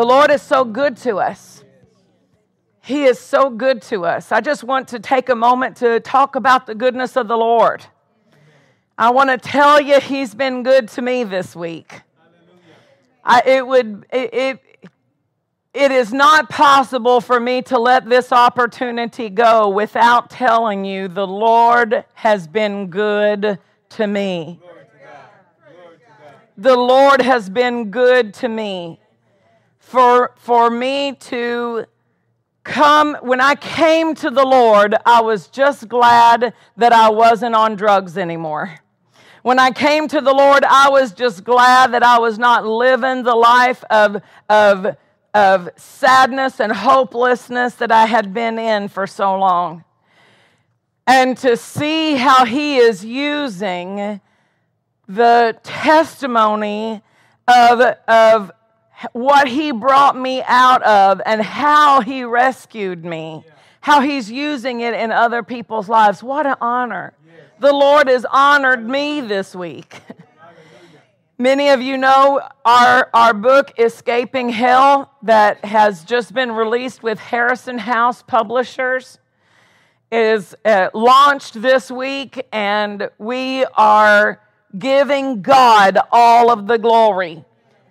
The Lord is so good to us. He is so good to us. I just want to take a moment to talk about the goodness of the Lord. I want to tell you, He's been good to me this week. I, it would it, it it is not possible for me to let this opportunity go without telling you the Lord has been good to me. The Lord has been good to me for, for me to come, when I came to the Lord, I was just glad that I wasn't on drugs anymore. When I came to the Lord, I was just glad that I was not living the life of, of, of sadness and hopelessness that I had been in for so long. And to see how He is using the testimony of, of what he brought me out of and how he rescued me, how he's using it in other people's lives. What an honor. The Lord has honored me this week. Many of you know our, our book, Escaping Hell, that has just been released with Harrison House Publishers, is uh, launched this week, and we are giving God all of the glory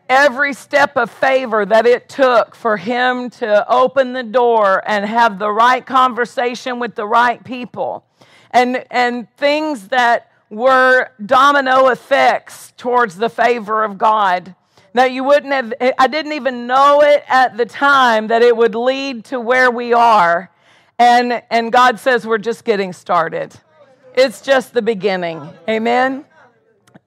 every step of favor that it took for him to open the door and have the right conversation with the right people. And and things that were domino effects towards the favor of God that you wouldn't have I didn't even know it at the time that it would lead to where we are. And and God says we're just getting started. It's just the beginning. Amen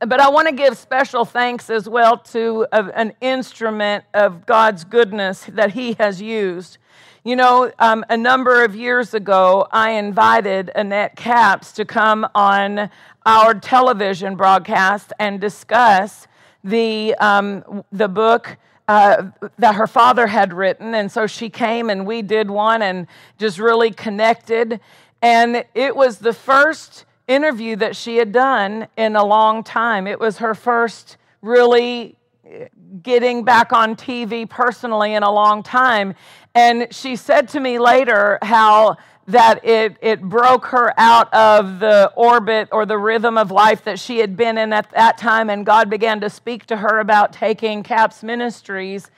but I want to give special thanks as well to an instrument of God's goodness that He has used. You know, um, a number of years ago, I invited Annette Capps to come on our television broadcast and discuss the, um, the book uh, that her father had written. And so she came and we did one and just really connected. And it was the first interview that she had done in a long time. It was her first really getting back on TV personally in a long time. And she said to me later how that it, it broke her out of the orbit or the rhythm of life that she had been in at that time. And God began to speak to her about taking Capps Ministries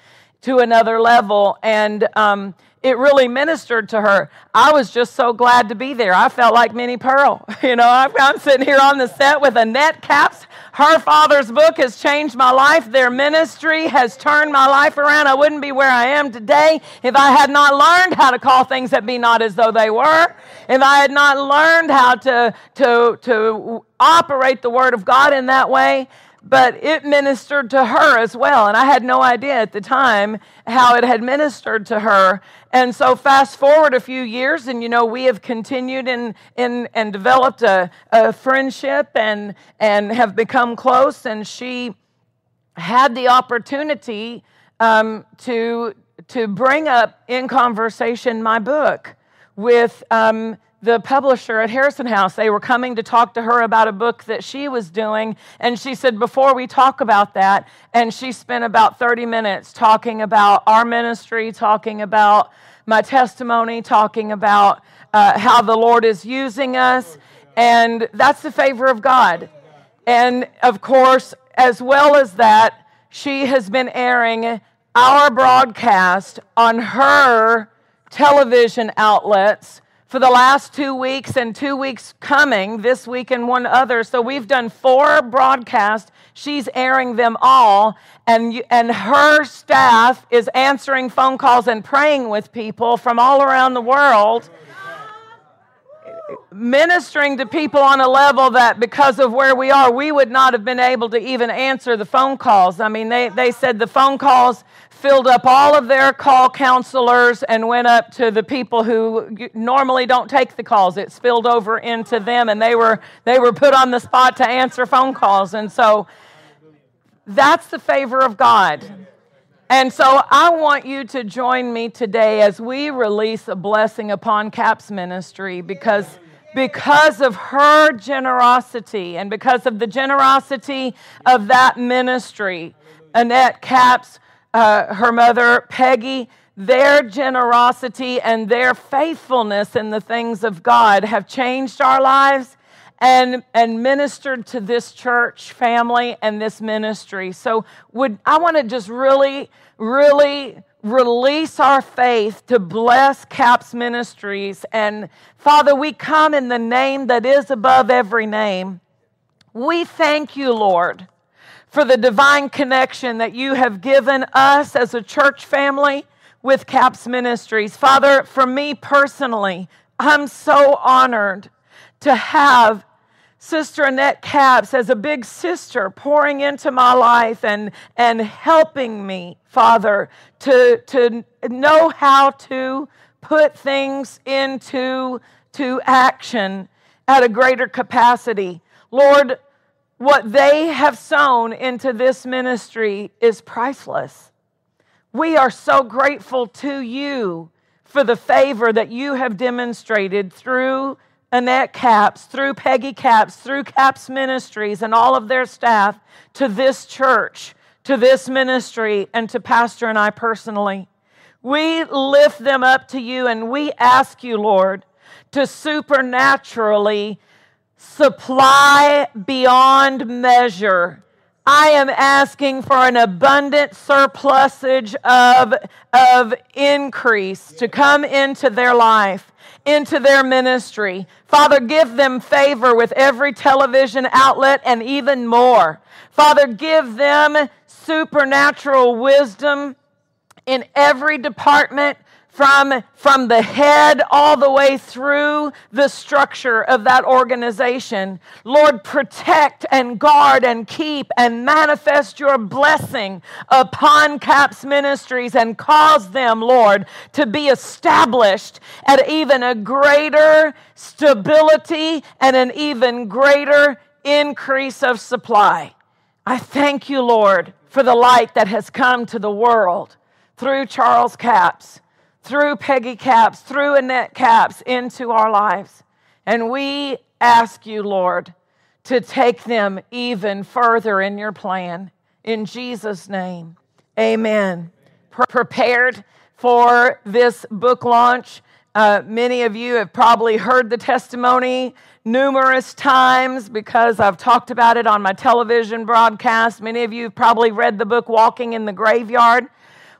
to another level. And um, it really ministered to her. I was just so glad to be there. I felt like Minnie Pearl. You know, I'm sitting here on the set with Annette Capps. Her father's book has changed my life. Their ministry has turned my life around. I wouldn't be where I am today if I had not learned how to call things that be not as though they were. If I had not learned how to, to, to operate the Word of God in that way but it ministered to her as well. And I had no idea at the time how it had ministered to her. And so, fast forward a few years, and you know, we have continued in, in, and developed a, a friendship and, and have become close. And she had the opportunity um, to, to bring up in conversation my book with um, the publisher at Harrison House. They were coming to talk to her about a book that she was doing. And she said, Before we talk about that, and she spent about 30 minutes talking about our ministry, talking about my testimony, talking about uh, how the Lord is using us. And that's the favor of God. And of course, as well as that, she has been airing our broadcast on her television outlets for the last two weeks and two weeks coming, this week and one other. So we've done four broadcasts. She's airing them all, and, and her staff is answering phone calls and praying with people from all around the world. ministering to people on a level that because of where we are, we would not have been able to even answer the phone calls. I mean, they, they said the phone calls filled up all of their call counselors and went up to the people who normally don't take the calls. It spilled over into them and they were they were put on the spot to answer phone calls. And so that's the favor of God. And so I want you to join me today as we release a blessing upon Capps ministry because because of her generosity and because of the generosity of that ministry. Annette Capps uh, her mother, Peggy, their generosity and their faithfulness in the things of God have changed our lives and, and ministered to this church family and this ministry. So would I want to just really, really release our faith to bless Capps Ministries. And Father, we come in the name that is above every name. We thank you, Lord for the divine connection that you have given us as a church family with Capps Ministries. Father, for me personally, I'm so honored to have Sister Annette Capps as a big sister pouring into my life and, and helping me, Father, to, to know how to put things into to action at a greater capacity. Lord, what they have sown into this ministry is priceless. We are so grateful to you for the favor that you have demonstrated through Annette Capps, through Peggy Capps, through Capps Ministries and all of their staff to this church, to this ministry, and to Pastor and I personally. We lift them up to you and we ask you, Lord, to supernaturally supply beyond measure. I am asking for an abundant surplusage of, of increase to come into their life, into their ministry. Father, give them favor with every television outlet and even more. Father, give them supernatural wisdom in every department from, from the head all the way through the structure of that organization. Lord, protect and guard and keep and manifest your blessing upon Capps Ministries and cause them, Lord, to be established at even a greater stability and an even greater increase of supply. I thank you, Lord, for the light that has come to the world through Charles Capps through Peggy Capps, through Annette Capps into our lives. And we ask you, Lord, to take them even further in your plan. In Jesus' name, amen. Pre- prepared for this book launch. Uh, many of you have probably heard the testimony numerous times because I've talked about it on my television broadcast. Many of you have probably read the book Walking in the Graveyard.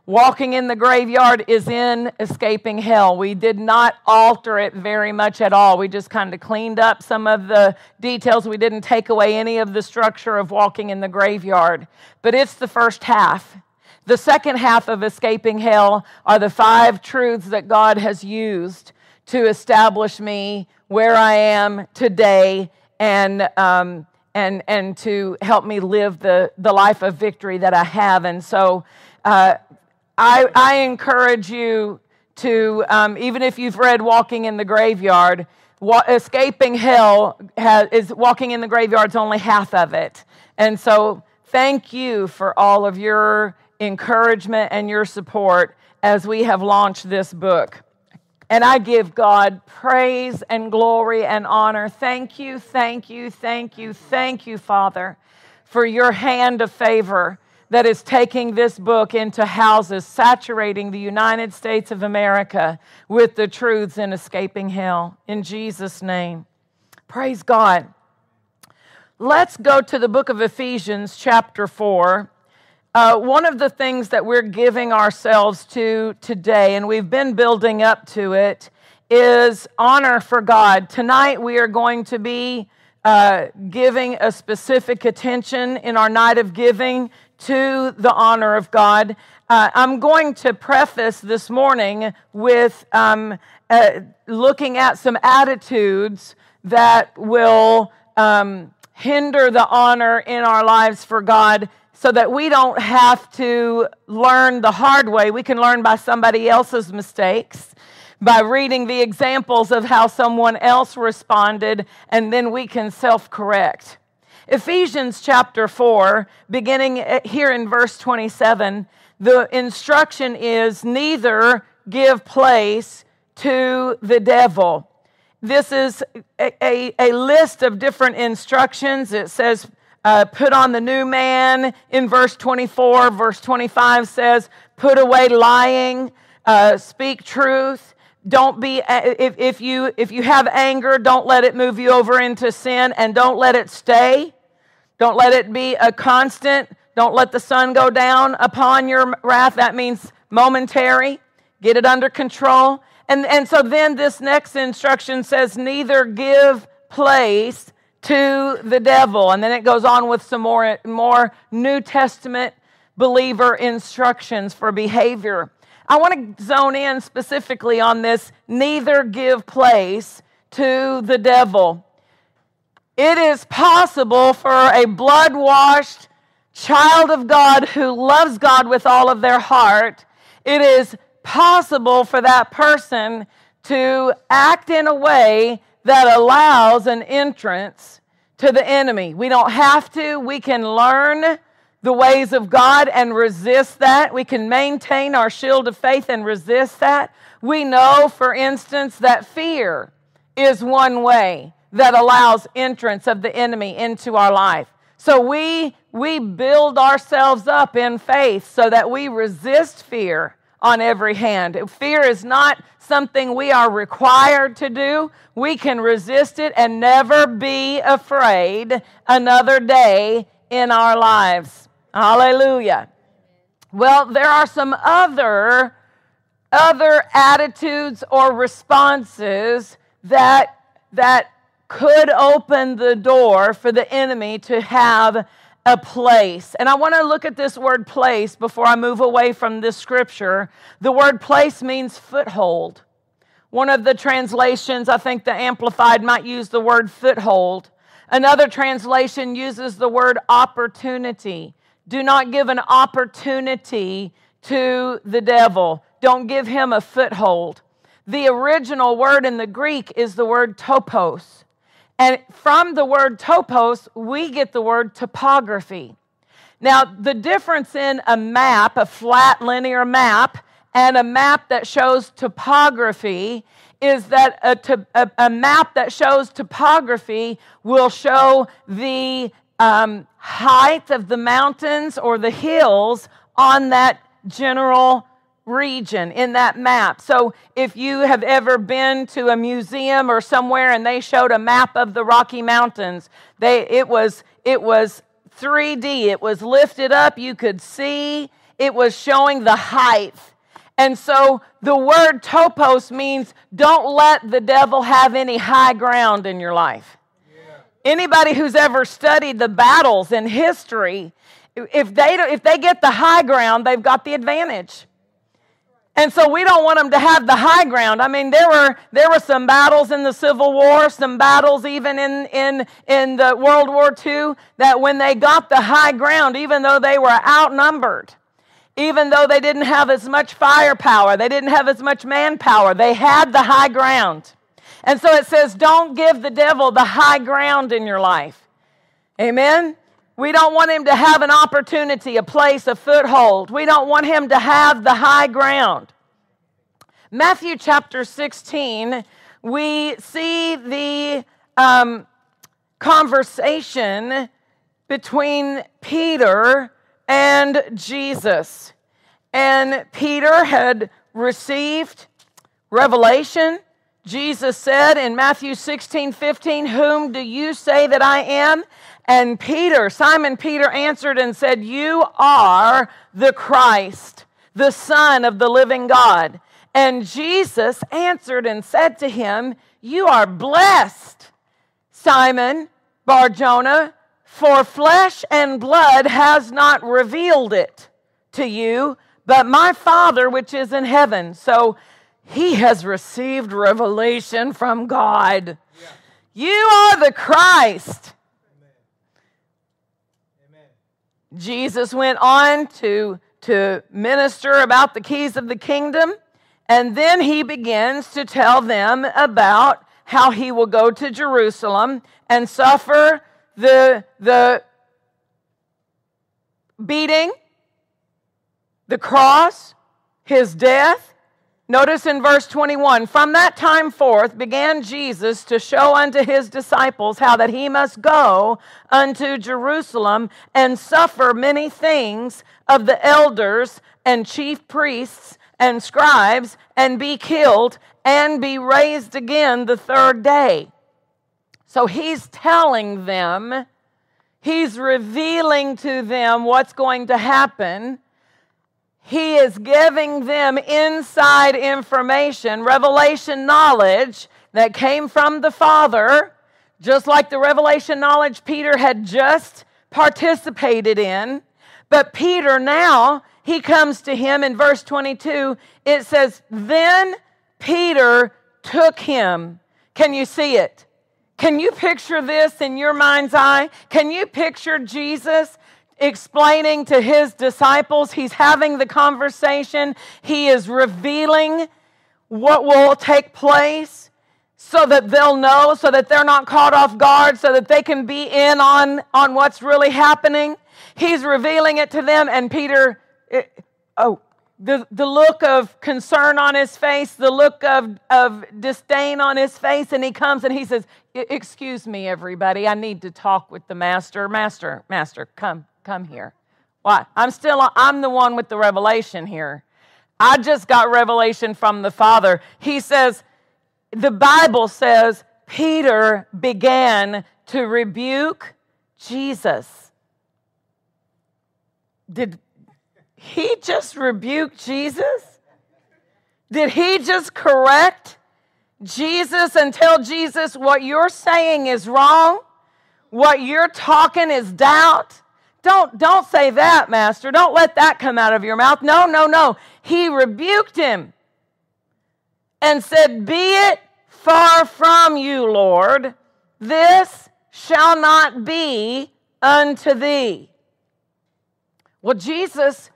Walking in the graveyard is in escaping hell. We did not alter it very much at all. We just kind of cleaned up some of the details. We didn't take away any of the structure of walking in the graveyard. But it's the first half. The second half of escaping hell are the five truths that God has used to establish me where I am today and, um, and, and to help me live the, the life of victory that I have. And so, uh, I, I encourage you to, um, even if you've read Walking in the Graveyard, wa- escaping hell has, is walking in the graveyard is only half of it. And so, thank you for all of your encouragement and your support as we have launched this book. And I give God praise and glory and honor. Thank you, thank you, thank you, thank you, Father, for your hand of favor that is taking this book into houses, saturating the United States of America with the truths in escaping hell. In Jesus' name. Praise God. Let's go to the book of Ephesians, chapter 4. Uh, one of the things that we're giving ourselves to today, and we've been building up to it, is honor for God. Tonight we are going to be uh, giving a specific attention in our night of giving to the honor of God. Uh, I'm going to preface this morning with um, uh, looking at some attitudes that will um, hinder the honor in our lives for God so that we don't have to learn the hard way. We can learn by somebody else's mistakes, by reading the examples of how someone else responded, and then we can self correct. Ephesians chapter 4, beginning here in verse 27, the instruction is neither give place to the devil. This is a, a, a list of different instructions. It says, uh, put on the new man in verse 24. Verse 25 says, put away lying, uh, speak truth. Don't be, uh, if, if, you, if you have anger, don't let it move you over into sin and don't let it stay. Don't let it be a constant. Don't let the sun go down upon your wrath. That means momentary. Get it under control. And, and so then this next instruction says, neither give place to the devil. And then it goes on with some more, more New Testament believer instructions for behavior. I want to zone in specifically on this neither give place to the devil. It is possible for a blood washed child of God who loves God with all of their heart, it is possible for that person to act in a way that allows an entrance to the enemy. We don't have to, we can learn the ways of God and resist that. We can maintain our shield of faith and resist that. We know, for instance, that fear is one way that allows entrance of the enemy into our life. So we we build ourselves up in faith so that we resist fear on every hand. Fear is not something we are required to do. We can resist it and never be afraid another day in our lives. Hallelujah. Well, there are some other other attitudes or responses that that could open the door for the enemy to have a place. And I want to look at this word place before I move away from this scripture. The word place means foothold. One of the translations, I think the Amplified might use the word foothold. Another translation uses the word opportunity. Do not give an opportunity to the devil. Don't give him a foothold. The original word in the Greek is the word topos. And from the word topos, we get the word topography. Now, the difference in a map, a flat linear map, and a map that shows topography is that a, to, a, a map that shows topography will show the um, height of the mountains or the hills on that general region in that map. So if you have ever been to a museum or somewhere and they showed a map of the Rocky Mountains, they it was it was 3D. It was lifted up, you could see, it was showing the height. And so the word topos means don't let the devil have any high ground in your life. Anybody who's ever studied the battles in history, if they, if they get the high ground, they've got the advantage. And so we don't want them to have the high ground. I mean, there were, there were some battles in the Civil War, some battles even in, in, in the World War II, that when they got the high ground, even though they were outnumbered, even though they didn't have as much firepower, they didn't have as much manpower, they had the high ground. And so it says, don't give the devil the high ground in your life. Amen? We don't want him to have an opportunity, a place, a foothold. We don't want him to have the high ground. Matthew chapter 16, we see the um, conversation between Peter and Jesus. And Peter had received revelation. Jesus said in Matthew 16, 15, Whom do you say that I am? And Peter, Simon Peter answered and said, You are the Christ, the Son of the living God. And Jesus answered and said to him, You are blessed, Simon Bar Jonah, For flesh and blood has not revealed it to you, but my Father which is in heaven. So he has received revelation from God. Yeah. You are the Christ. Amen. Jesus went on to, to minister about the keys of the kingdom, and then he begins to tell them about how he will go to Jerusalem and suffer the, the beating, the cross, his death. Notice in verse 21 From that time forth began Jesus to show unto his disciples how that he must go unto Jerusalem and suffer many things of the elders and chief priests and scribes and be killed and be raised again the third day. So he's telling them, he's revealing to them what's going to happen. He is giving them inside information, revelation knowledge that came from the Father, just like the revelation knowledge Peter had just participated in. But Peter now, he comes to him in verse 22. It says, Then Peter took him. Can you see it? Can you picture this in your mind's eye? Can you picture Jesus explaining to his disciples? He's having the conversation, he is revealing what will take place so that they'll know, so that they're not caught off guard, so that they can be in on, on what's really happening. He's revealing it to them, and Peter, it, oh, the, the look of concern on his face, the look of, of disdain on his face, and he comes and he says, Excuse me, everybody, I need to talk with the master. Master, master, come, come here. Why? I'm still, I'm the one with the revelation here. I just got revelation from the Father. He says, the Bible says, Peter began to rebuke Jesus. Did, he just rebuke Jesus? Did he just correct Jesus and tell Jesus what you're saying is wrong? What you're talking is doubt? Don't, don't say that, Master. Don't let that come out of your mouth. No, no, no. He rebuked him and said, Be it far from you, Lord. This shall not be unto thee. Well, Jesus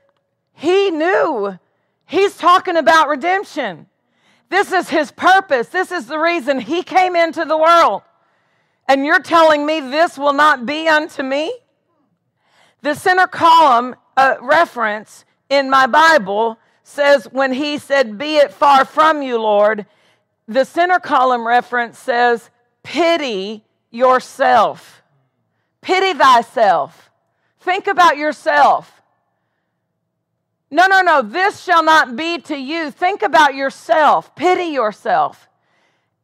he knew. He's talking about redemption. This is his purpose. This is the reason he came into the world. And you're telling me this will not be unto me? The center column uh, reference in my Bible says, when he said, Be it far from you, Lord, the center column reference says, Pity yourself. Pity thyself. Think about yourself. No, no, no, this shall not be to you. Think about yourself, pity yourself.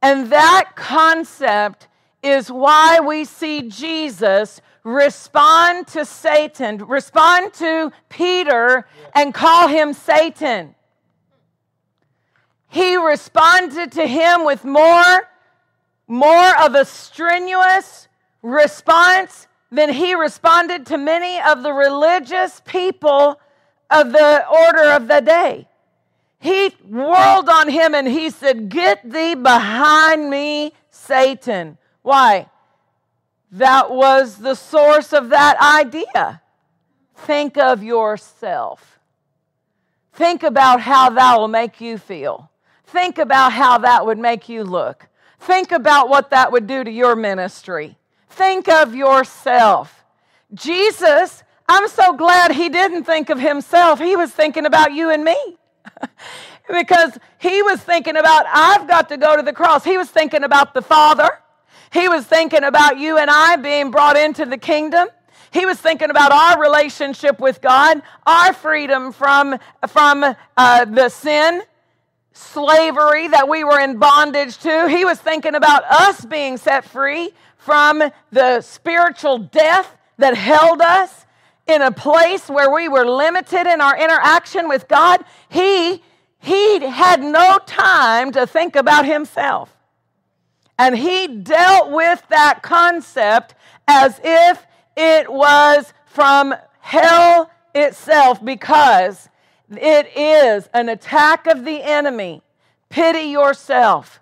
And that concept is why we see Jesus respond to Satan, respond to Peter, and call him Satan. He responded to him with more, more of a strenuous response than he responded to many of the religious people of the order of the day. He whirled on him and he said, Get thee behind me, Satan. Why? That was the source of that idea. Think of yourself. Think about how that will make you feel. Think about how that would make you look. Think about what that would do to your ministry. Think of yourself. Jesus I'm so glad he didn't think of himself. He was thinking about you and me. because he was thinking about, I've got to go to the cross. He was thinking about the Father. He was thinking about you and I being brought into the kingdom. He was thinking about our relationship with God, our freedom from, from uh, the sin, slavery that we were in bondage to. He was thinking about us being set free from the spiritual death that held us in a place where we were limited in our interaction with God, he, he had no time to think about himself. And he dealt with that concept as if it was from hell itself because it is an attack of the enemy. Pity yourself.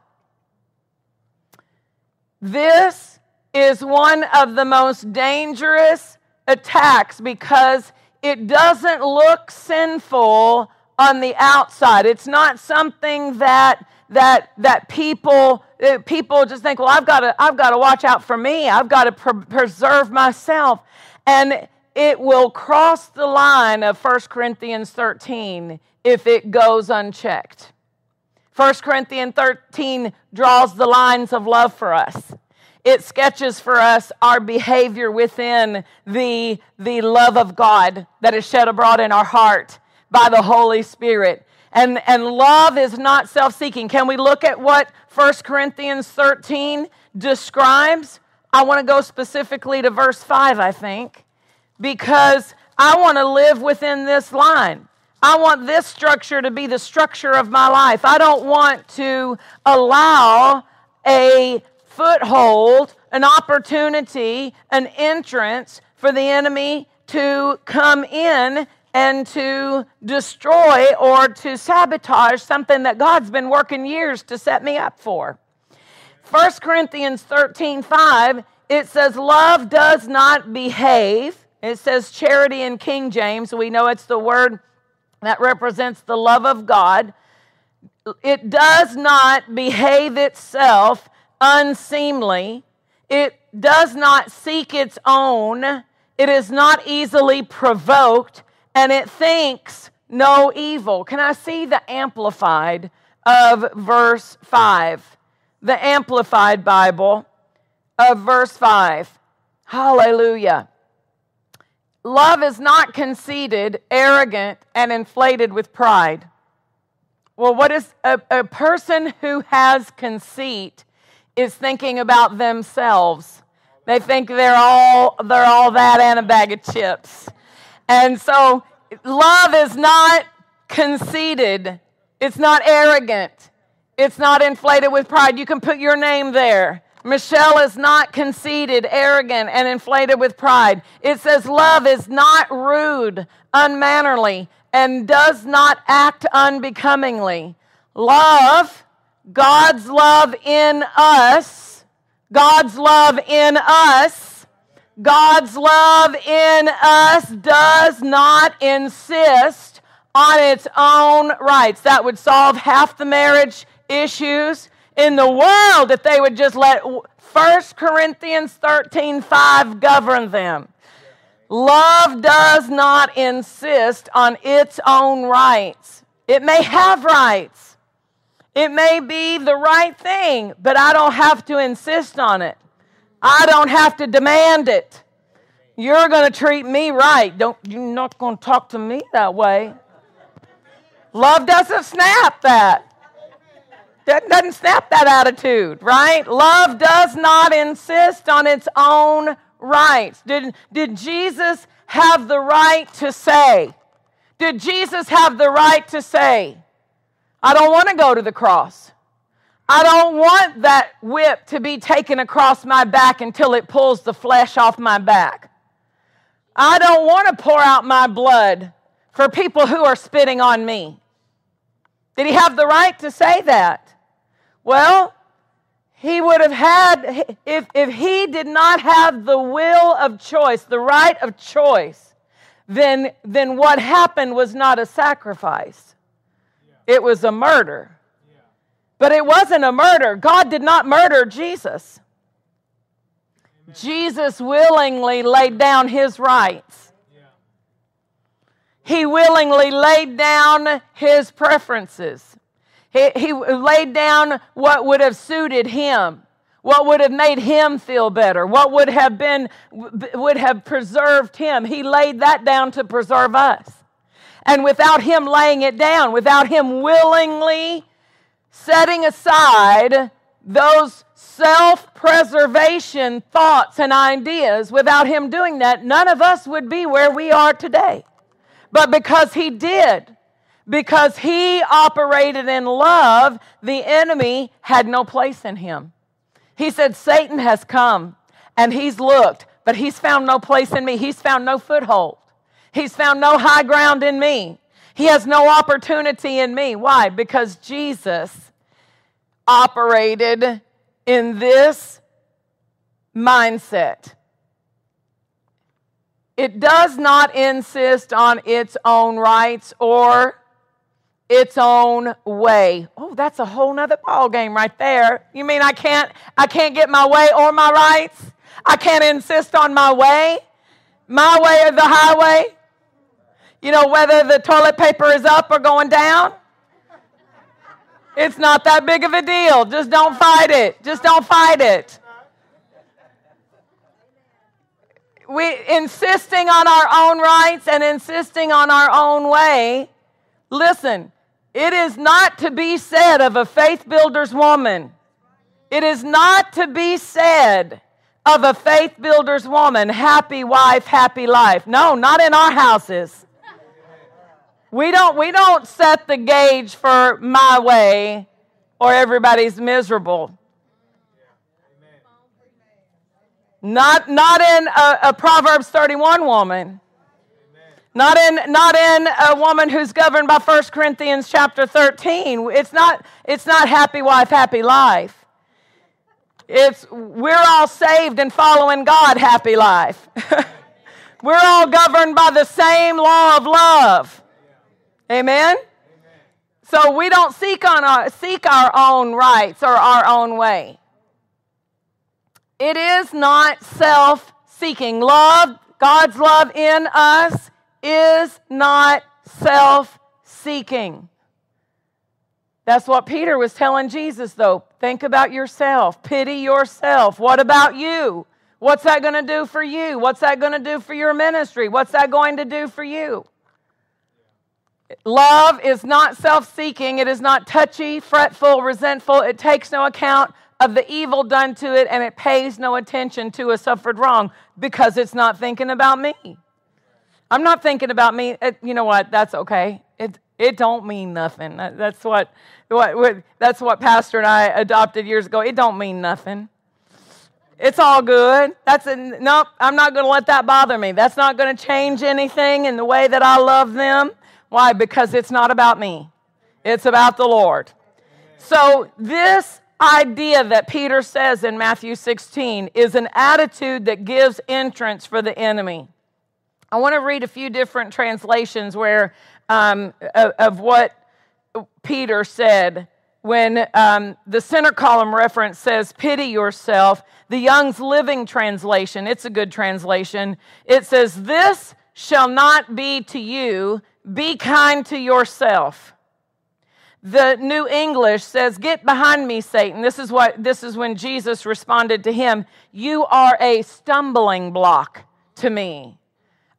This is one of the most dangerous attacks because it doesn't look sinful on the outside. It's not something that that that people uh, people just think, well, I've got to I've got to watch out for me. I've got to pre- preserve myself, and it will cross the line of 1 Corinthians 13 if it goes unchecked. 1 Corinthians 13 draws the lines of love for us. It sketches for us our behavior within the, the love of God that is shed abroad in our heart by the Holy Spirit. And, and love is not self seeking. Can we look at what 1 Corinthians 13 describes? I want to go specifically to verse 5, I think, because I want to live within this line. I want this structure to be the structure of my life. I don't want to allow a foothold, an opportunity, an entrance for the enemy to come in and to destroy or to sabotage something that God's been working years to set me up for. 1 Corinthians 13 5, it says, Love does not behave. It says charity in King James. We know it's the word that represents the love of God. It does not behave itself unseemly. It does not seek its own. It is not easily provoked, and it thinks no evil. Can I see the amplified of verse 5? The amplified Bible of verse 5. Hallelujah. Love is not conceited, arrogant, and inflated with pride. Well, what is a, a person who has conceit is thinking about themselves. They think they're all they're all that and a bag of chips. And so love is not conceited. It's not arrogant. It's not inflated with pride. You can put your name there. Michelle is not conceited, arrogant, and inflated with pride. It says love is not rude, unmannerly, and does not act unbecomingly. Love God's love in us, God's love in us, God's love in us does not insist on its own rights. That would solve half the marriage issues in the world if they would just let 1 Corinthians 13 5 govern them. Love does not insist on its own rights. It may have rights. It may be the right thing, but I don't have to insist on it. I don't have to demand it. You're going to treat me right. Don't you're not going to talk to me that way. Love doesn't snap that. That doesn't snap that attitude, right? Love does not insist on its own rights. Did, did Jesus have the right to say? Did Jesus have the right to say, I don't want to go to the cross. I don't want that whip to be taken across my back until it pulls the flesh off my back. I don't want to pour out my blood for people who are spitting on me. Did he have the right to say that? Well, he would have had, if, if he did not have the will of choice, the right of choice, then, then what happened was not a sacrifice. It was a murder. But it wasn't a murder. God did not murder Jesus. Jesus willingly laid down his rights. He willingly laid down his preferences. He, he laid down what would have suited him, what would have made him feel better, what would have been would have preserved him. He laid that down to preserve us. And without Him laying it down, without Him willingly setting aside those self preservation thoughts and ideas, without Him doing that, none of us would be where we are today. But because He did, because He operated in love, the enemy had no place in Him. He said, Satan has come and he's looked, but he's found no place in me. He's found no foothold. He's found no high ground in me. He has no opportunity in me. Why? Because Jesus operated in this mindset. It does not insist on its own rights or its own way. Oh, that's a whole nother ball game right there. You mean I can't I can't get my way or my rights? I can't insist on my way? My way or the highway? You know, whether the toilet paper is up or going down? It's not that big of a deal. Just don't fight it. Just don't fight it. We insisting on our own rights and insisting on our own way. Listen, it is not to be said of a faith builder's woman. It is not to be said of a faith builder's woman, happy wife, happy life. No, not in our houses. We don't, we don't set the gauge for my way or everybody's miserable. Not, not in a, a Proverbs 31 woman. Not in, not in a woman who's governed by 1 Corinthians chapter 13. It's not, it's not happy wife, happy life. It's we're all saved and following God, happy life. we're all governed by the same law of love. Amen? So we don't seek, on our, seek our own rights or our own way. It is not self seeking. Love, God's love in us, is not self seeking. That's what Peter was telling Jesus, though. Think about yourself, pity yourself. What about you? What's that going to do for you? What's that going to do for your ministry? What's that going to do for you? Love is not self seeking, it is not touchy, fretful, resentful. It takes no account of the evil done to it, and it pays no attention to a suffered wrong because it's not thinking about me. I'm not thinking about me. It, you know what? That's okay. It it don't mean nothing. That's what, what, what that's what Pastor and I adopted years ago. It don't mean nothing. It's all good. That's a, nope. I'm not going to let that bother me. That's not going to change anything in the way that I love them. Why? Because it's not about me. It's about the Lord. So this idea that Peter says in Matthew 16 is an attitude that gives entrance for the enemy. I want to read a few different translations where um, of, of, what Peter said when um, the center column reference says, Pity yourself. The Young's Living Translation, it's a good translation. It says, This shall not be to you, be kind to yourself. The New English says, Get behind me, Satan. This is what this is when Jesus responded to him, You are a stumbling block to me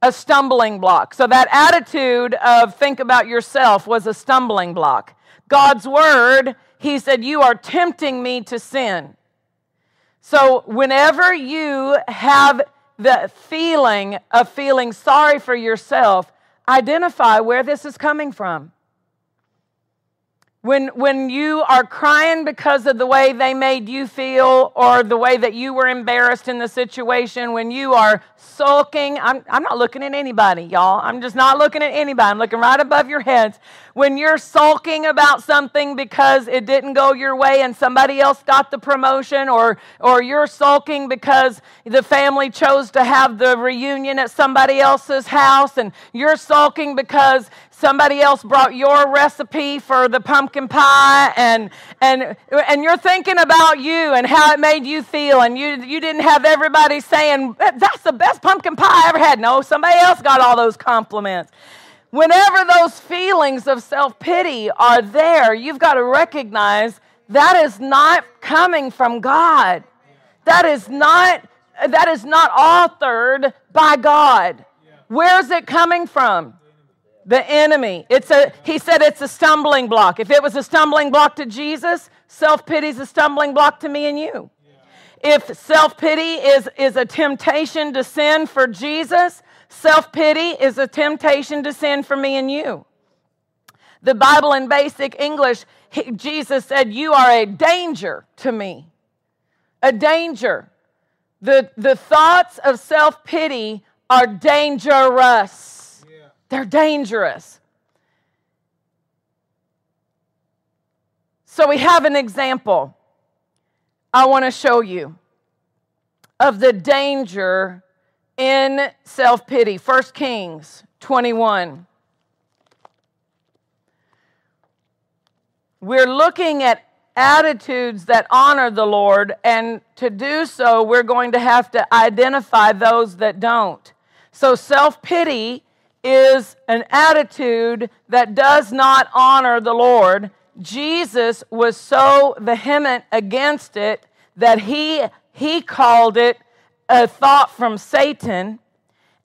a stumbling block. So that attitude of think about yourself was a stumbling block. God's word, he said, You are tempting me to sin. So whenever you have the feeling of feeling sorry for yourself, identify where this is coming from. When, when you are crying because of the way they made you feel or the way that you were embarrassed in the situation, when you are sulking, I'm, I'm not looking at anybody, y'all. I'm just not looking at anybody. I'm looking right above your heads. When you're sulking about something because it didn't go your way and somebody else got the promotion, or, or you're sulking because the family chose to have the reunion at somebody else's house, and you're sulking because somebody else brought your recipe for the pumpkin pie and and and you're thinking about you and how it made you feel and you you didn't have everybody saying that's the best pumpkin pie I ever had. No somebody else got all those compliments. Whenever those feelings of self-pity are there you've got to recognize that is not coming from God. That is not that is not authored by God. Where's it coming from the enemy. It's a, he said it's a stumbling block. If it was a stumbling block to Jesus, self pity is a stumbling block to me and you. If self pity is, is a temptation to sin for Jesus, self pity is a temptation to sin for me and you. The Bible in basic English, he, Jesus said, You are a danger to me. A danger. The, the thoughts of self pity are dangerous. They're dangerous. So we have an example I want to show you of the danger in self pity. 1 Kings 21. We're looking at attitudes that honor the Lord, and to do so, we're going to have to identify those that don't. So, self pity is an attitude that does not honor the Lord. Jesus was so vehement against it that he, he called it a thought from Satan,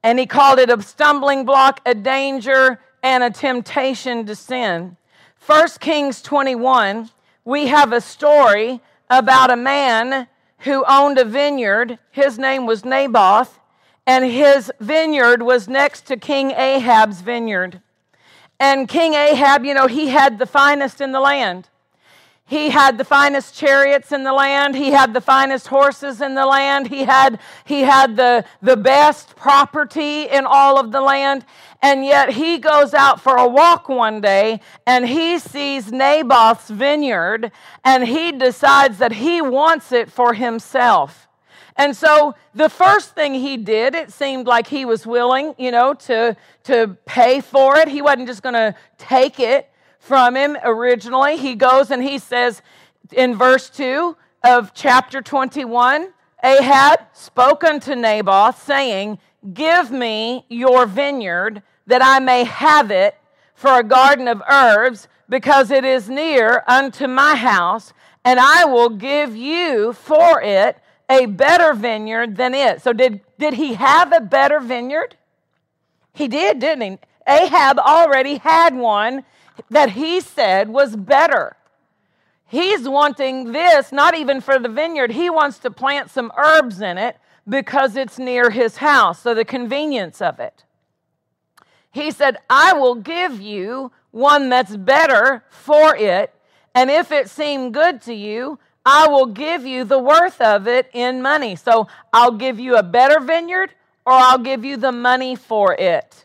and he called it a stumbling block, a danger, and a temptation to sin. 1 Kings 21, we have a story about a man who owned a vineyard. His name was Naboth, and his vineyard was next to King Ahab's vineyard. And King Ahab, you know, he had the finest in the land. He had the finest chariots in the land. He had the finest horses in the land. He had, he had the, the best property in all of the land. And yet he goes out for a walk one day and he sees Naboth's vineyard and he decides that he wants it for himself. And so the first thing he did, it seemed like he was willing, you know, to, to pay for it. He wasn't just going to take it from him originally. He goes and he says in verse 2 of chapter 21 Ahab spoke unto Naboth, saying, Give me your vineyard, that I may have it for a garden of herbs, because it is near unto my house, and I will give you for it a better vineyard than it. So, did, did he have a better vineyard? He did, didn't he? Ahab already had one that he said was better. He's wanting this not even for the vineyard, he wants to plant some herbs in it because it's near his house, so the convenience of it. He said, I will give you one that's better for it, and if it seem good to you, I will give you the worth of it in money. So I'll give you a better vineyard, or I'll give you the money for it.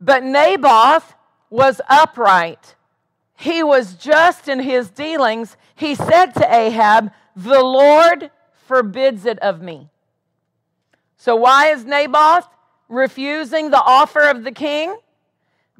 But Naboth was upright. He was just in his dealings. He said to Ahab, The Lord forbids it of me. So, why is Naboth refusing the offer of the king?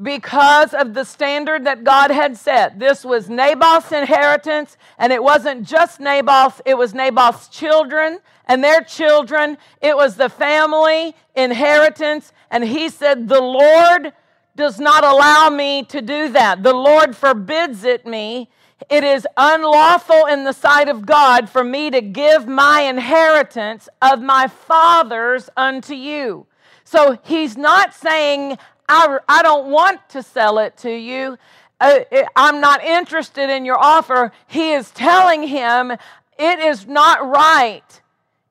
Because of the standard that God had set. This was Naboth's inheritance, and it wasn't just Naboth, it was Naboth's children and their children. It was the family inheritance. And he said, The Lord does not allow me to do that. The Lord forbids it me. It is unlawful in the sight of God for me to give my inheritance of my fathers unto you. So he's not saying, I, I don't want to sell it to you. Uh, I'm not interested in your offer. He is telling him, it is not right.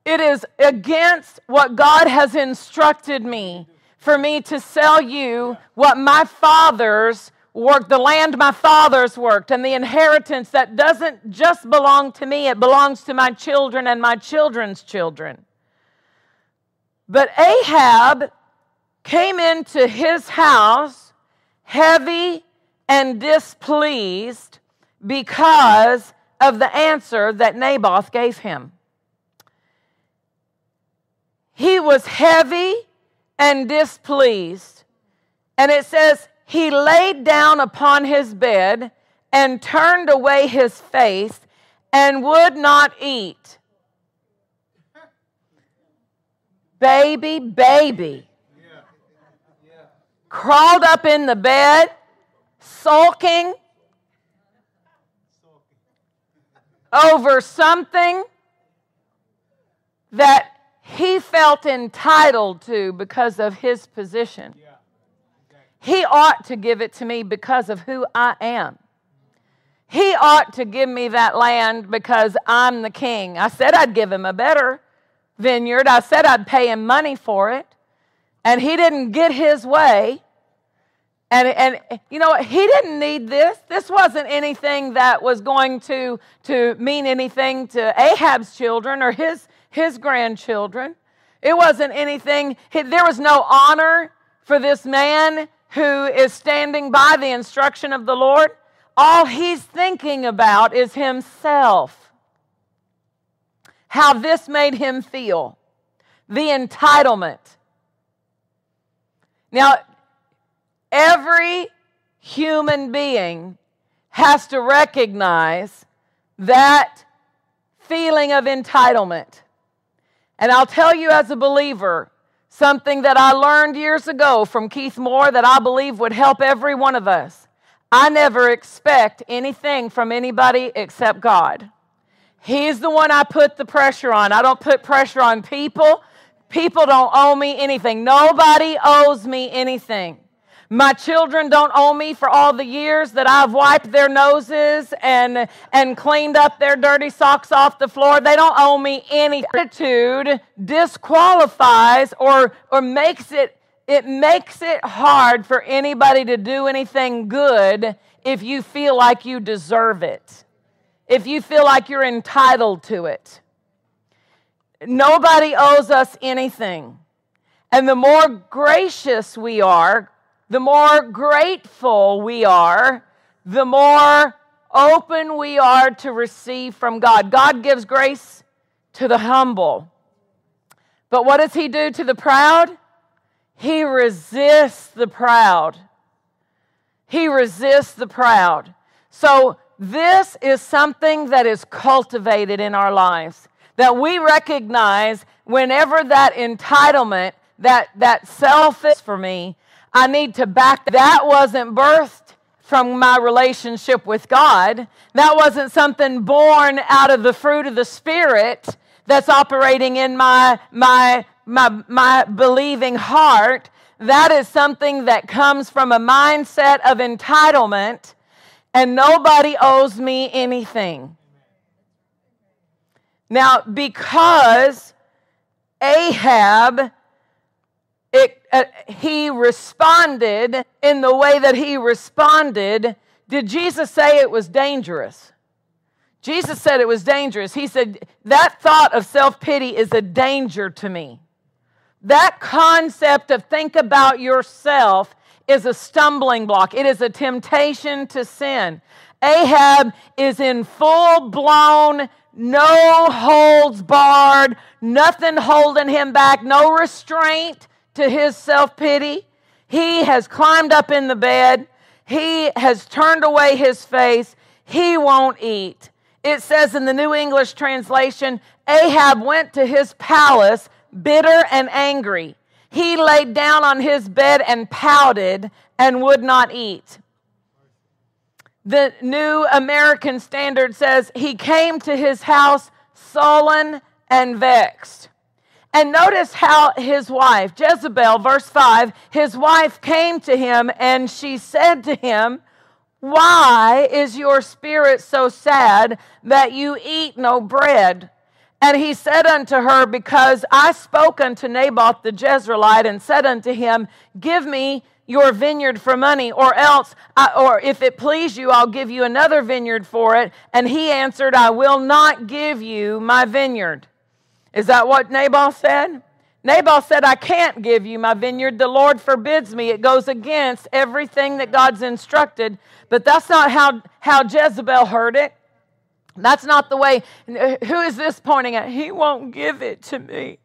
It is against what God has instructed me for me to sell you what my fathers worked, the land my fathers worked, and the inheritance that doesn't just belong to me, it belongs to my children and my children's children. But Ahab came into his house heavy and displeased because of the answer that Naboth gave him. He was heavy and displeased. And it says, He laid down upon his bed and turned away his face and would not eat. Baby, baby. Crawled up in the bed, sulking over something that he felt entitled to because of his position. He ought to give it to me because of who I am. He ought to give me that land because I'm the king. I said I'd give him a better vineyard. I said I'd pay him money for it. And he didn't get his way. And, and you know he didn't need this. This wasn't anything that was going to, to mean anything to Ahab's children or his, his grandchildren. It wasn't anything, there was no honor for this man who is standing by the instruction of the Lord. All he's thinking about is himself. How this made him feel. The entitlement. Now, every human being has to recognize that feeling of entitlement. And I'll tell you as a believer, something that I learned years ago from Keith Moore that I believe would help every one of us. I never expect anything from anybody except God. He's the one I put the pressure on. I don't put pressure on people. People don't owe me anything. Nobody owes me anything. My children don't owe me for all the years that I've wiped their noses and, and cleaned up their dirty socks off the floor. They don't owe me any. Attitude disqualifies or, or makes it, it makes it hard for anybody to do anything good if you feel like you deserve it, if you feel like you're entitled to it. Nobody owes us anything. And the more gracious we are, the more grateful we are, the more open we are to receive from God. God gives grace to the humble. But what does He do to the proud? He resists the proud. He resists the proud. So, this is something that is cultivated in our lives. That we recognize whenever that entitlement, that, that selfish for me, I need to back that wasn't birthed from my relationship with God. That wasn't something born out of the fruit of the Spirit that's operating in my, my, my, my believing heart. That is something that comes from a mindset of entitlement, and nobody owes me anything. Now, because Ahab it, uh, he responded in the way that he responded, did Jesus say it was dangerous? Jesus said it was dangerous. He said, That thought of self pity is a danger to me. That concept of think about yourself is a stumbling block, it is a temptation to sin. Ahab is in full blown, no holds barred, nothing holding him back, no restraint to his self pity. He has climbed up in the bed. He has turned away his face. He won't eat. It says in the New English translation Ahab went to his palace bitter and angry. He laid down on his bed and pouted and would not eat. The New American Standard says he came to his house sullen and vexed. And notice how his wife, Jezebel, verse 5, his wife came to him and she said to him, Why is your spirit so sad that you eat no bread? And he said unto her, Because I spoke unto Naboth the Jezreelite and said unto him, Give me your vineyard for money, or else, I, or if it please you, I'll give you another vineyard for it. And he answered, I will not give you my vineyard. Is that what Naboth said? Naboth said, I can't give you my vineyard. The Lord forbids me. It goes against everything that God's instructed. But that's not how, how Jezebel heard it. That's not the way. Who is this pointing at? He won't give it to me.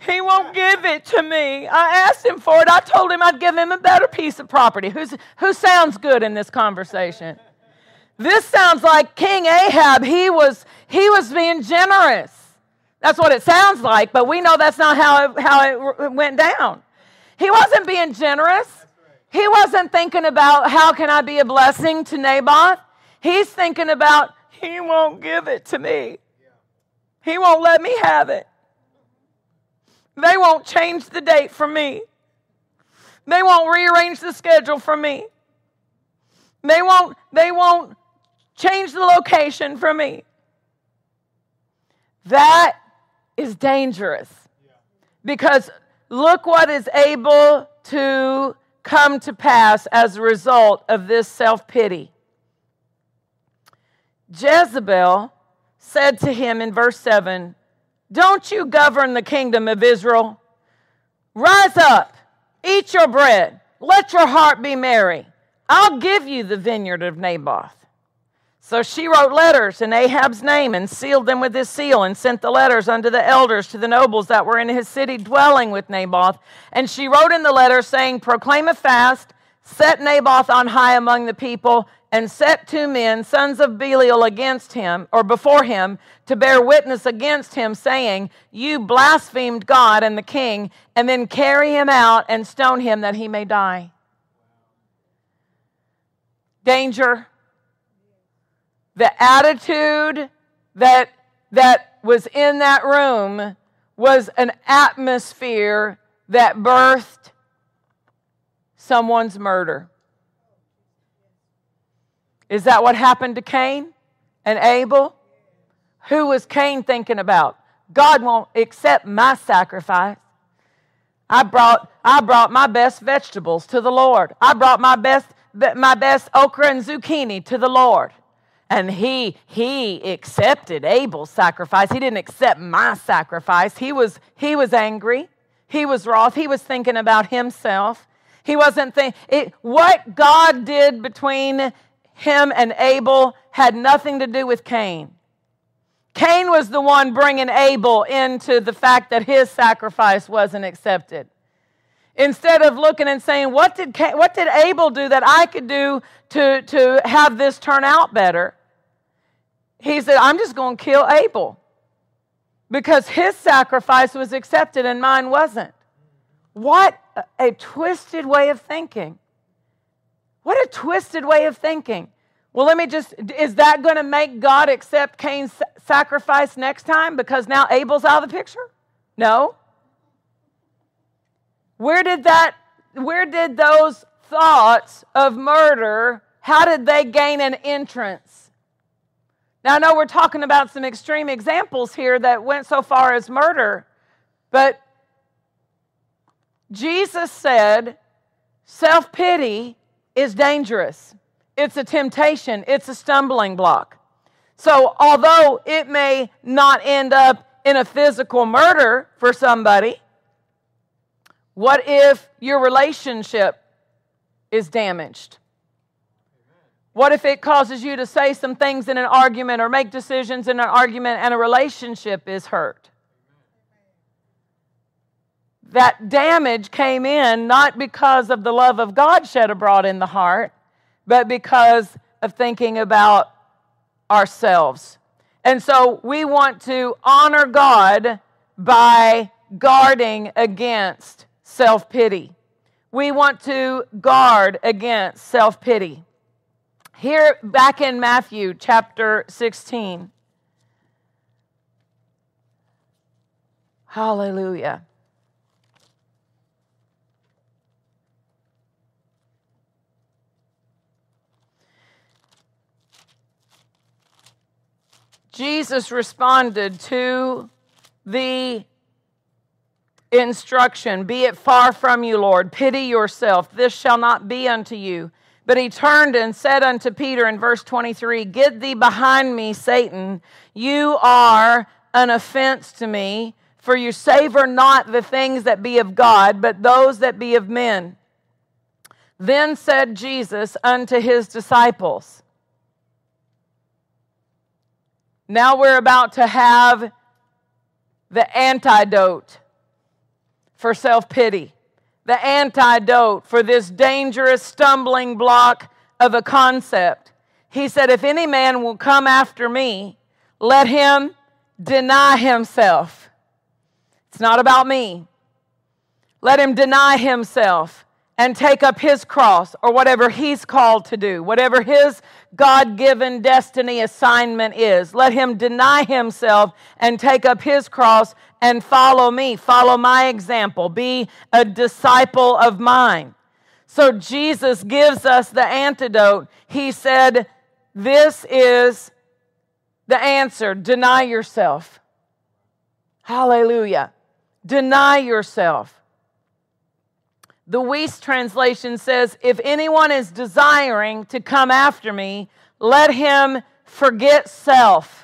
He won't give it to me. I asked him for it. I told him I'd give him a better piece of property. Who's, who sounds good in this conversation? This sounds like King Ahab. He was, he was being generous. That's what it sounds like, but we know that's not how it, how it went down. He wasn't being generous. He wasn't thinking about how can I be a blessing to Naboth. He's thinking about he won't give it to me. He won't let me have it. They won't change the date for me. They won't rearrange the schedule for me. They won't they won't change the location for me. That is dangerous. Because look what is able to come to pass as a result of this self pity. Jezebel said to him in verse 7 Don't you govern the kingdom of Israel? Rise up, eat your bread, let your heart be merry. I'll give you the vineyard of Naboth. So she wrote letters in Ahab's name and sealed them with his seal and sent the letters unto the elders to the nobles that were in his city dwelling with Naboth. And she wrote in the letter saying, Proclaim a fast, set Naboth on high among the people, and set two men, sons of Belial, against him, or before him, to bear witness against him, saying, You blasphemed God and the king, and then carry him out and stone him that he may die. Danger the attitude that, that was in that room was an atmosphere that birthed someone's murder. Is that what happened to Cain and Abel? Who was Cain thinking about? God won't accept my sacrifice. I brought, I brought my best vegetables to the Lord. I brought my best, my best okra and zucchini to the Lord and he he accepted abel's sacrifice. He didn't accept my sacrifice. He was he was angry. He was wroth. He was thinking about himself. He wasn't thinking what god did between him and abel had nothing to do with cain. Cain was the one bringing abel into the fact that his sacrifice wasn't accepted. Instead of looking and saying, what did, what did Abel do that I could do to, to have this turn out better? He said, I'm just going to kill Abel because his sacrifice was accepted and mine wasn't. What a twisted way of thinking. What a twisted way of thinking. Well, let me just, is that going to make God accept Cain's sacrifice next time because now Abel's out of the picture? No. Where did that, where did those thoughts of murder, how did they gain an entrance? Now, I know we're talking about some extreme examples here that went so far as murder, but Jesus said self pity is dangerous. It's a temptation, it's a stumbling block. So, although it may not end up in a physical murder for somebody, what if your relationship is damaged? What if it causes you to say some things in an argument or make decisions in an argument and a relationship is hurt? That damage came in not because of the love of God shed abroad in the heart, but because of thinking about ourselves. And so we want to honor God by guarding against self pity. We want to guard against self pity. Here, back in Matthew chapter 16. Hallelujah. Jesus responded to the instruction Be it far from you, Lord. Pity yourself. This shall not be unto you. But he turned and said unto Peter in verse 23 Get thee behind me, Satan. You are an offense to me, for you savor not the things that be of God, but those that be of men. Then said Jesus unto his disciples, Now we're about to have the antidote for self pity, the antidote for this dangerous stumbling block of a concept. He said, If any man will come after me, let him deny himself. It's not about me. Let him deny himself and take up his cross or whatever he's called to do, whatever his God given destiny assignment is. Let him deny himself and take up his cross and follow me. Follow my example. Be a disciple of mine. So Jesus gives us the antidote. He said, This is the answer deny yourself. Hallelujah. Deny yourself. The Wuest translation says, If anyone is desiring to come after me, let him forget self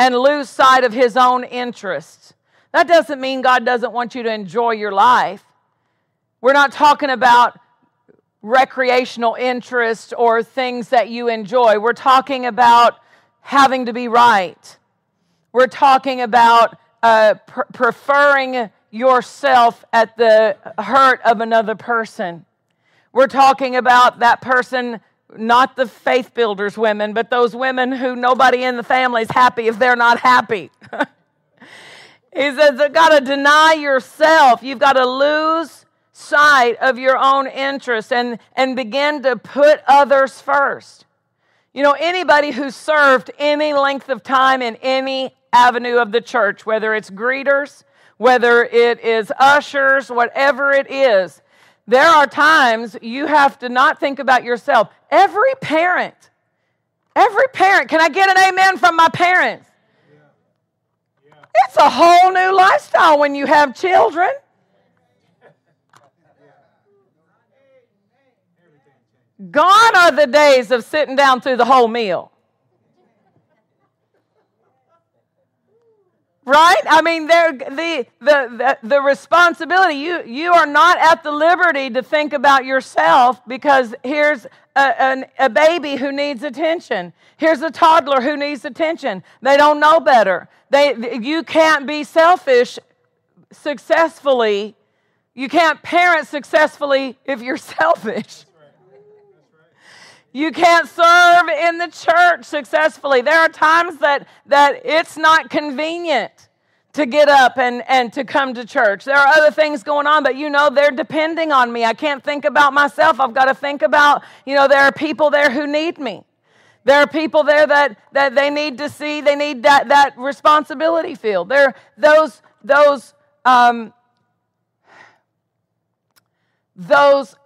and lose sight of his own interests. That doesn't mean God doesn't want you to enjoy your life. We're not talking about recreational interests or things that you enjoy. We're talking about having to be right. We're talking about uh, pr- preferring yourself at the hurt of another person. We're talking about that person, not the faith builders women, but those women who nobody in the family is happy if they're not happy. he says, you've got to deny yourself. You've got to lose sight of your own interests and, and begin to put others first. You know, anybody who served any length of time in any avenue of the church, whether it's greeters, whether it is ushers, whatever it is, there are times you have to not think about yourself. Every parent, every parent, can I get an amen from my parents? It's a whole new lifestyle when you have children. Gone are the days of sitting down through the whole meal. Right? I mean the, the, the, the responsibility you, you are not at the liberty to think about yourself because here's a, a baby who needs attention. Here's a toddler who needs attention. They don't know better. They, you can't be selfish successfully. You can't parent successfully if you're selfish you can't serve in the church successfully. There are times that, that it's not convenient to get up and, and to come to church. There are other things going on, but you know, they're depending on me. I can't think about myself. I've got to think about, you know, there are people there who need me. There are people there that, that they need to see, they need that, that responsibility feel. There those, those, um, those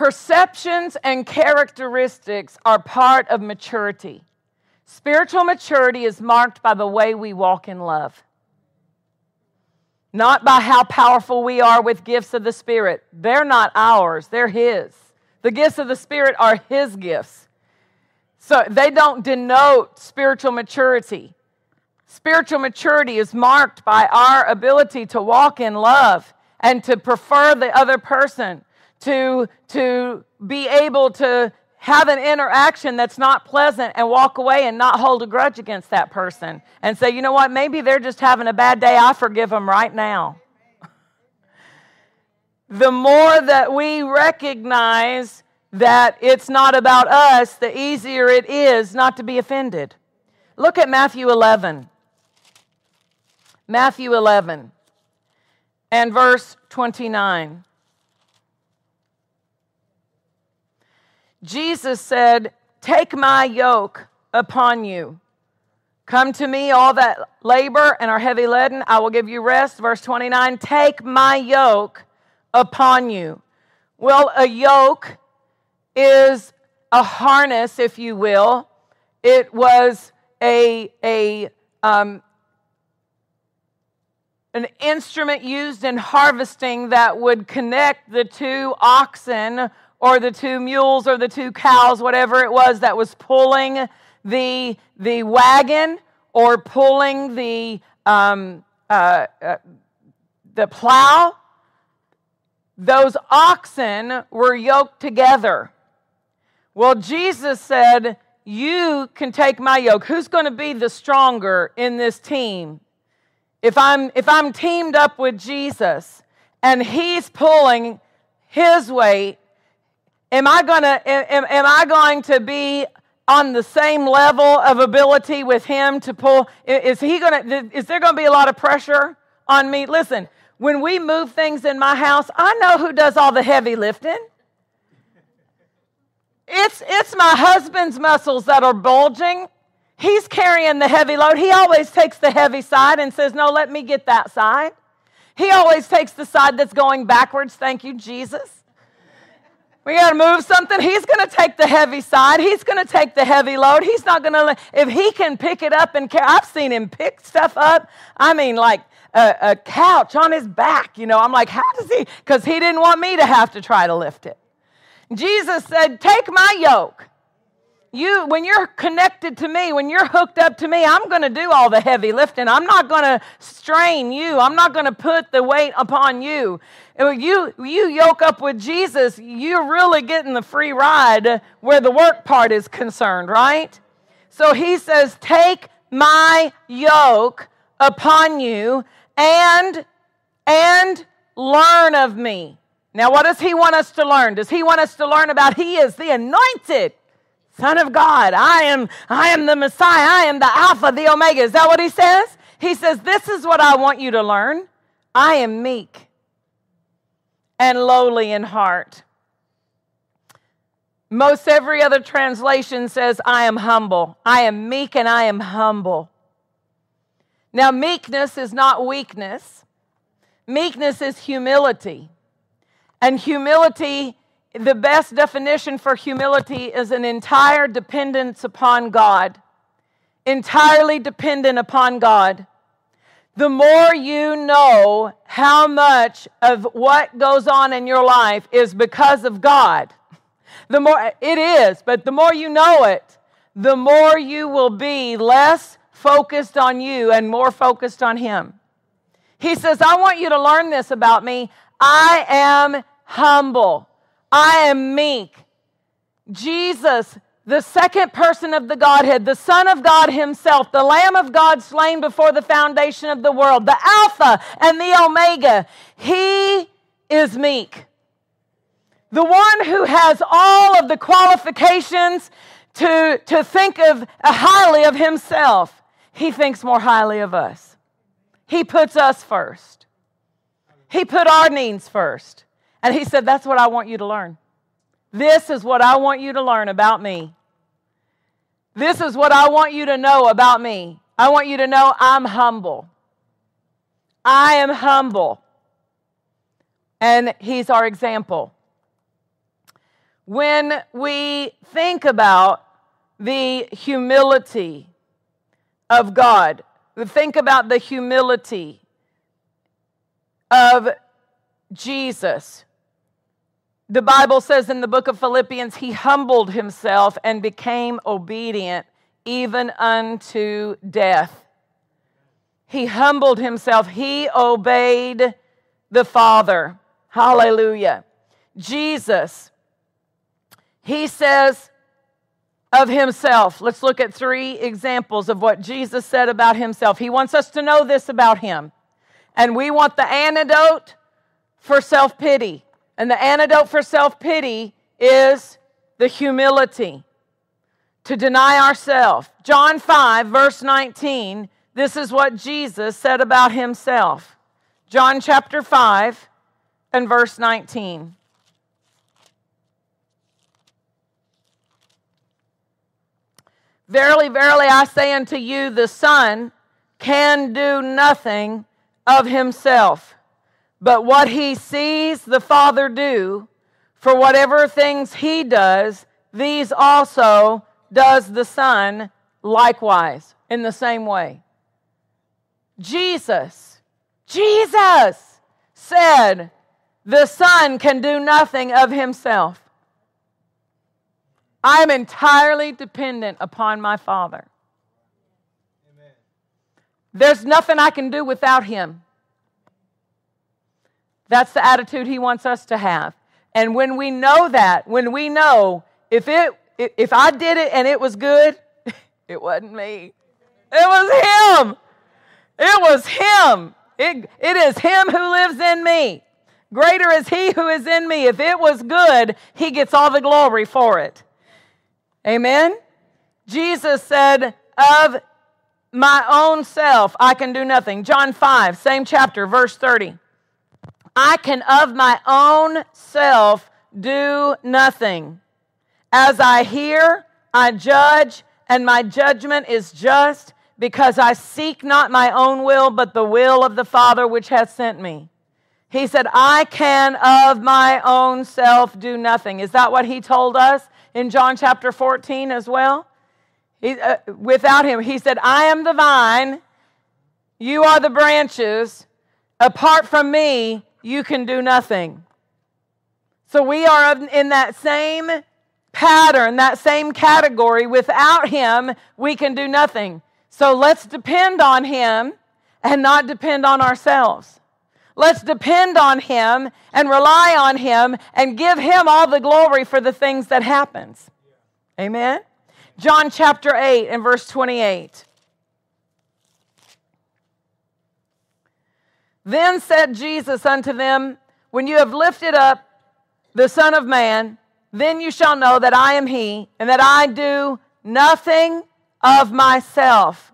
Perceptions and characteristics are part of maturity. Spiritual maturity is marked by the way we walk in love, not by how powerful we are with gifts of the Spirit. They're not ours, they're His. The gifts of the Spirit are His gifts. So they don't denote spiritual maturity. Spiritual maturity is marked by our ability to walk in love and to prefer the other person to, to be able to have an interaction that's not pleasant and walk away and not hold a grudge against that person and say, you know what, maybe they're just having a bad day. I forgive them right now. the more that we recognize that it's not about us, the easier it is not to be offended. Look at Matthew 11. Matthew 11 and verse 29. Jesus said, Take my yoke upon you. Come to me, all that labor and are heavy laden, I will give you rest. Verse 29 Take my yoke upon you. Well, a yoke is a harness, if you will. It was a, a um, an instrument used in harvesting that would connect the two oxen or the two mules or the two cows, whatever it was that was pulling the, the wagon or pulling the, um, uh, uh, the plow, those oxen were yoked together. Well, Jesus said, You can take my yoke. Who's going to be the stronger in this team? If I'm, if I'm teamed up with Jesus and he's pulling his weight, Am I to am, am I going to be on the same level of ability with him to pull is he to is there going to be a lot of pressure on me? Listen, when we move things in my house, I know who does all the heavy lifting. It's it's my husband's muscles that are bulging. He's carrying the heavy load. He always takes the heavy side and says, "No, let me get that side." He always takes the side that's going backwards. Thank you, Jesus. We got to move something. He's going to take the heavy side. He's going to take the heavy load. He's not going to, if he can pick it up and carry, I've seen him pick stuff up. I mean, like a, a couch on his back. You know, I'm like, how does he? Because he didn't want me to have to try to lift it. Jesus said, Take my yoke You, when you're connected to me, when you're hooked up to me, I'm going to do all the heavy lifting. I'm not going to strain you. I'm not going to put the weight upon you. You, you yoke up with Jesus, you're really getting the free ride where the work part is concerned, right? So he says, Take my yoke upon you and, and learn of me. Now, what does he want us to learn? Does he want us to learn about he is the anointed Son of God. I am, I am the Messiah. I am the Alpha, the Omega. Is that what he says? He says, This is what I want you to learn. I am meek and lowly in heart. Most every other translation says, I am humble. I am meek and I am humble. Now, meekness is not weakness, meekness is humility. And humility the best definition for humility is an entire dependence upon God. Entirely dependent upon God. The more you know how much of what goes on in your life is because of God, the more it is, but the more you know it, the more you will be less focused on you and more focused on Him. He says, I want you to learn this about me. I am humble. I am meek. Jesus, the second person of the Godhead, the Son of God Himself, the Lamb of God slain before the foundation of the world, the Alpha and the Omega, He is meek. The one who has all of the qualifications to, to think of uh, highly of Himself, He thinks more highly of us. He puts us first. He put our needs first. And he said, That's what I want you to learn. This is what I want you to learn about me. This is what I want you to know about me. I want you to know I'm humble. I am humble. And he's our example. When we think about the humility of God, we think about the humility of Jesus the Bible says in the book of Philippians, he humbled himself and became obedient even unto death. He humbled himself, he obeyed the Father. Hallelujah. Jesus, he says of himself, let's look at three examples of what Jesus said about himself. He wants us to know this about him. And we want the antidote for self pity. And the antidote for self pity is the humility to deny ourselves. John 5, verse 19, this is what Jesus said about himself. John chapter 5 and verse 19. Verily, verily, I say unto you, the Son can do nothing of himself. But what he sees the Father do, for whatever things he does, these also does the Son likewise in the same way. Jesus, Jesus said, the Son can do nothing of himself. I am entirely dependent upon my Father. Amen. There's nothing I can do without him. That's the attitude he wants us to have. And when we know that, when we know if it if I did it and it was good, it wasn't me. It was him. It was him. It, it is him who lives in me. Greater is he who is in me. If it was good, he gets all the glory for it. Amen. Jesus said, Of my own self, I can do nothing. John 5, same chapter, verse 30. I can of my own self do nothing. As I hear, I judge, and my judgment is just because I seek not my own will, but the will of the Father which hath sent me. He said, I can of my own self do nothing. Is that what he told us in John chapter 14 as well? He, uh, without him, he said, I am the vine, you are the branches. Apart from me, you can do nothing. So we are in that same pattern, that same category. Without Him, we can do nothing. So let's depend on Him and not depend on ourselves. Let's depend on Him and rely on Him and give Him all the glory for the things that happens. Amen. John chapter 8 and verse 28. Then said Jesus unto them, When you have lifted up the Son of Man, then you shall know that I am He, and that I do nothing of myself.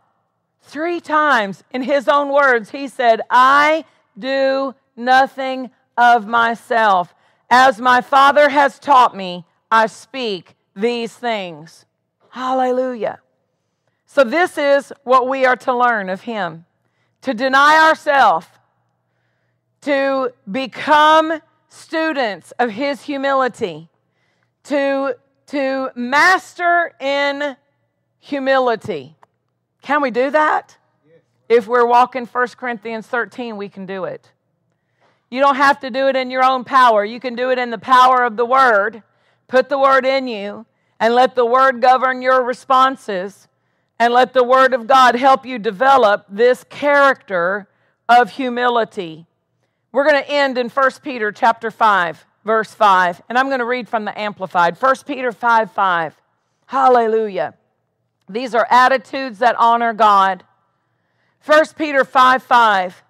Three times in His own words, He said, I do nothing of myself. As my Father has taught me, I speak these things. Hallelujah. So, this is what we are to learn of Him to deny ourselves, to become students of His humility, to, to master in humility. Can we do that? If we're walking 1 Corinthians 13, we can do it. You don't have to do it in your own power. You can do it in the power of the Word. Put the Word in you and let the Word govern your responses and let the Word of God help you develop this character of humility. We're going to end in 1 Peter chapter 5, verse 5, and I'm going to read from the Amplified. 1 Peter 5 5. Hallelujah. These are attitudes that honor God. 1 Peter 5 5.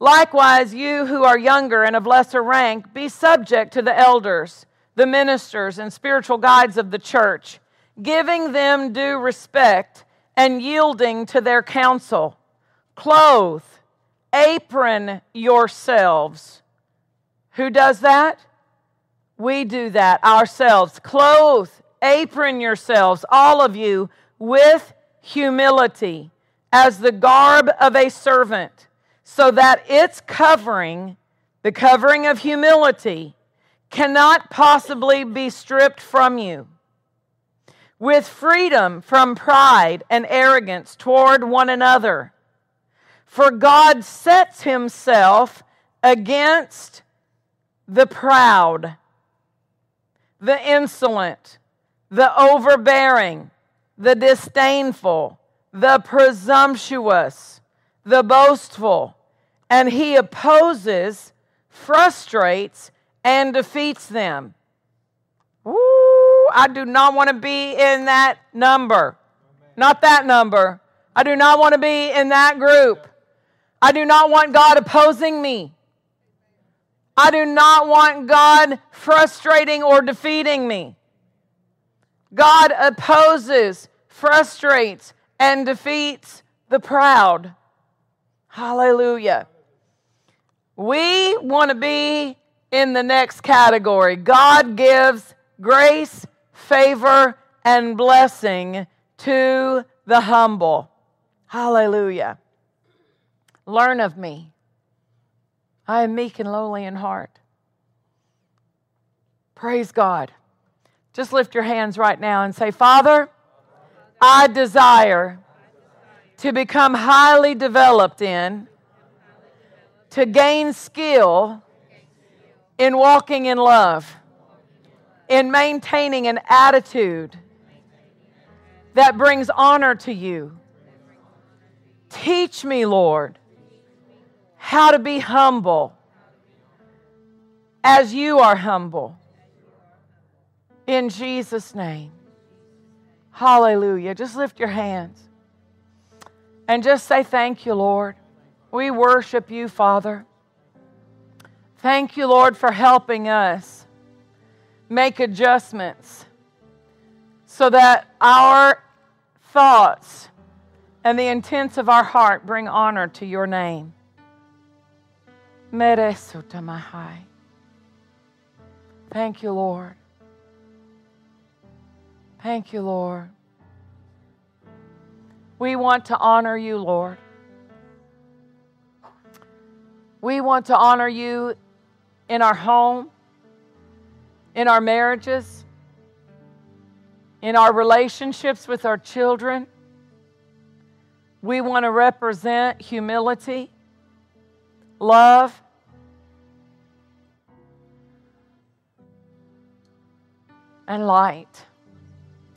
Likewise, you who are younger and of lesser rank, be subject to the elders the ministers and spiritual guides of the church, giving them due respect and yielding to their counsel. Clothe, apron yourselves. Who does that? We do that ourselves. Clothe, apron yourselves, all of you, with humility as the garb of a servant, so that its covering, the covering of humility, cannot possibly be stripped from you. With freedom from pride and arrogance toward one another. For God sets himself against the proud, the insolent, the overbearing, the disdainful, the presumptuous, the boastful, and he opposes, frustrates, and defeats them. Ooh, I do not want to be in that number. Not that number. I do not want to be in that group. I do not want God opposing me. I do not want God frustrating or defeating me. God opposes, frustrates, and defeats the proud. Hallelujah. We want to be in the next category. God gives grace, favor, and blessing to the humble. Hallelujah. Learn of me. I am meek and lowly in heart. Praise God. Just lift your hands right now and say, Father, I desire to become highly developed in, to gain skill in walking in love, in maintaining an attitude that brings honor to you. Teach me, Lord, how to be humble as you are humble. In Jesus' name. Hallelujah. Just lift your hands and just say, Thank you, Lord. We worship you, Father. Thank you, Lord, for helping us make adjustments so that our thoughts and the intents of our heart bring honor to your name. Thank you, Lord. Thank you, Lord. We want to honor you, Lord. We want to honor you in our home, in our marriages, in our relationships with our children. We want to represent humility, love, and light.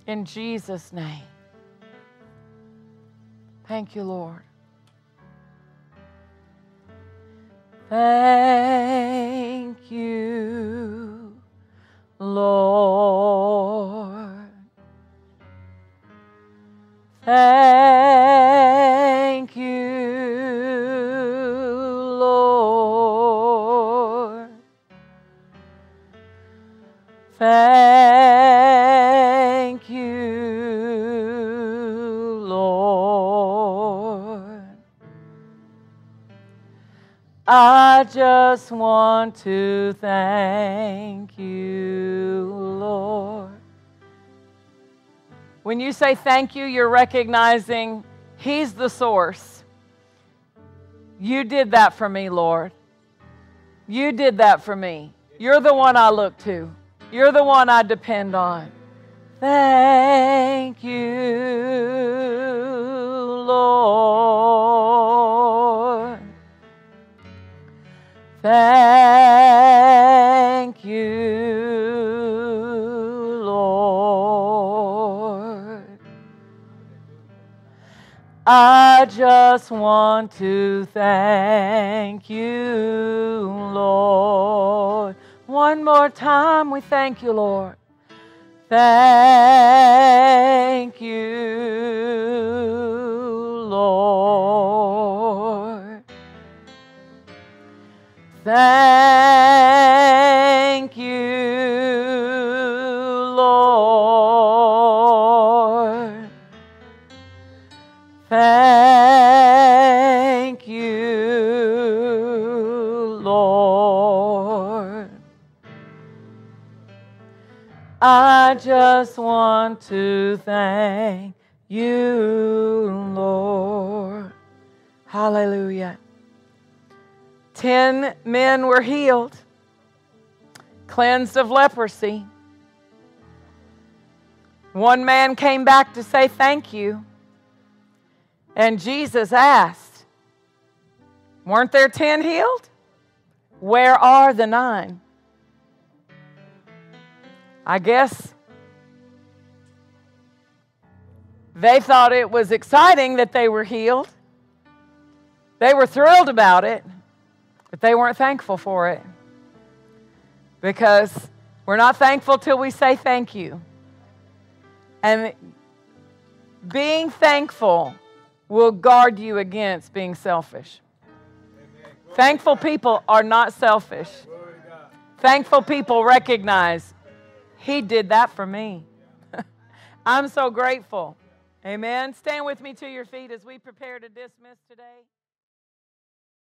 In Jesus' name. Thank you, Lord. Thank you, Lord. Thank you, Thank you, Lord. I just want to thank you, Lord. When you say thank you, you're recognizing He's the source. You did that for me, Lord. You did that for me. You're the one I look to. You're the one I depend on. Thank you, Lord. Thank you, Lord. I just want to thank you, Lord. One more time, we thank you, Lord. Thank you, Lord. Thank just want to thank you, Lord. Hallelujah. Ten men were healed, cleansed of leprosy. One man came back to say thank you. And Jesus asked, Weren't there ten healed? Where are the nine? I guess they thought it was exciting that they were healed. They were thrilled about it, but they weren't thankful for it. Because we're not thankful till we say thank you. And being thankful will guard you against being selfish. Thankful people are not selfish. Thankful people recognize He did that for me. I'm so grateful. Amen. Stand with me to your feet as we prepare to dismiss today.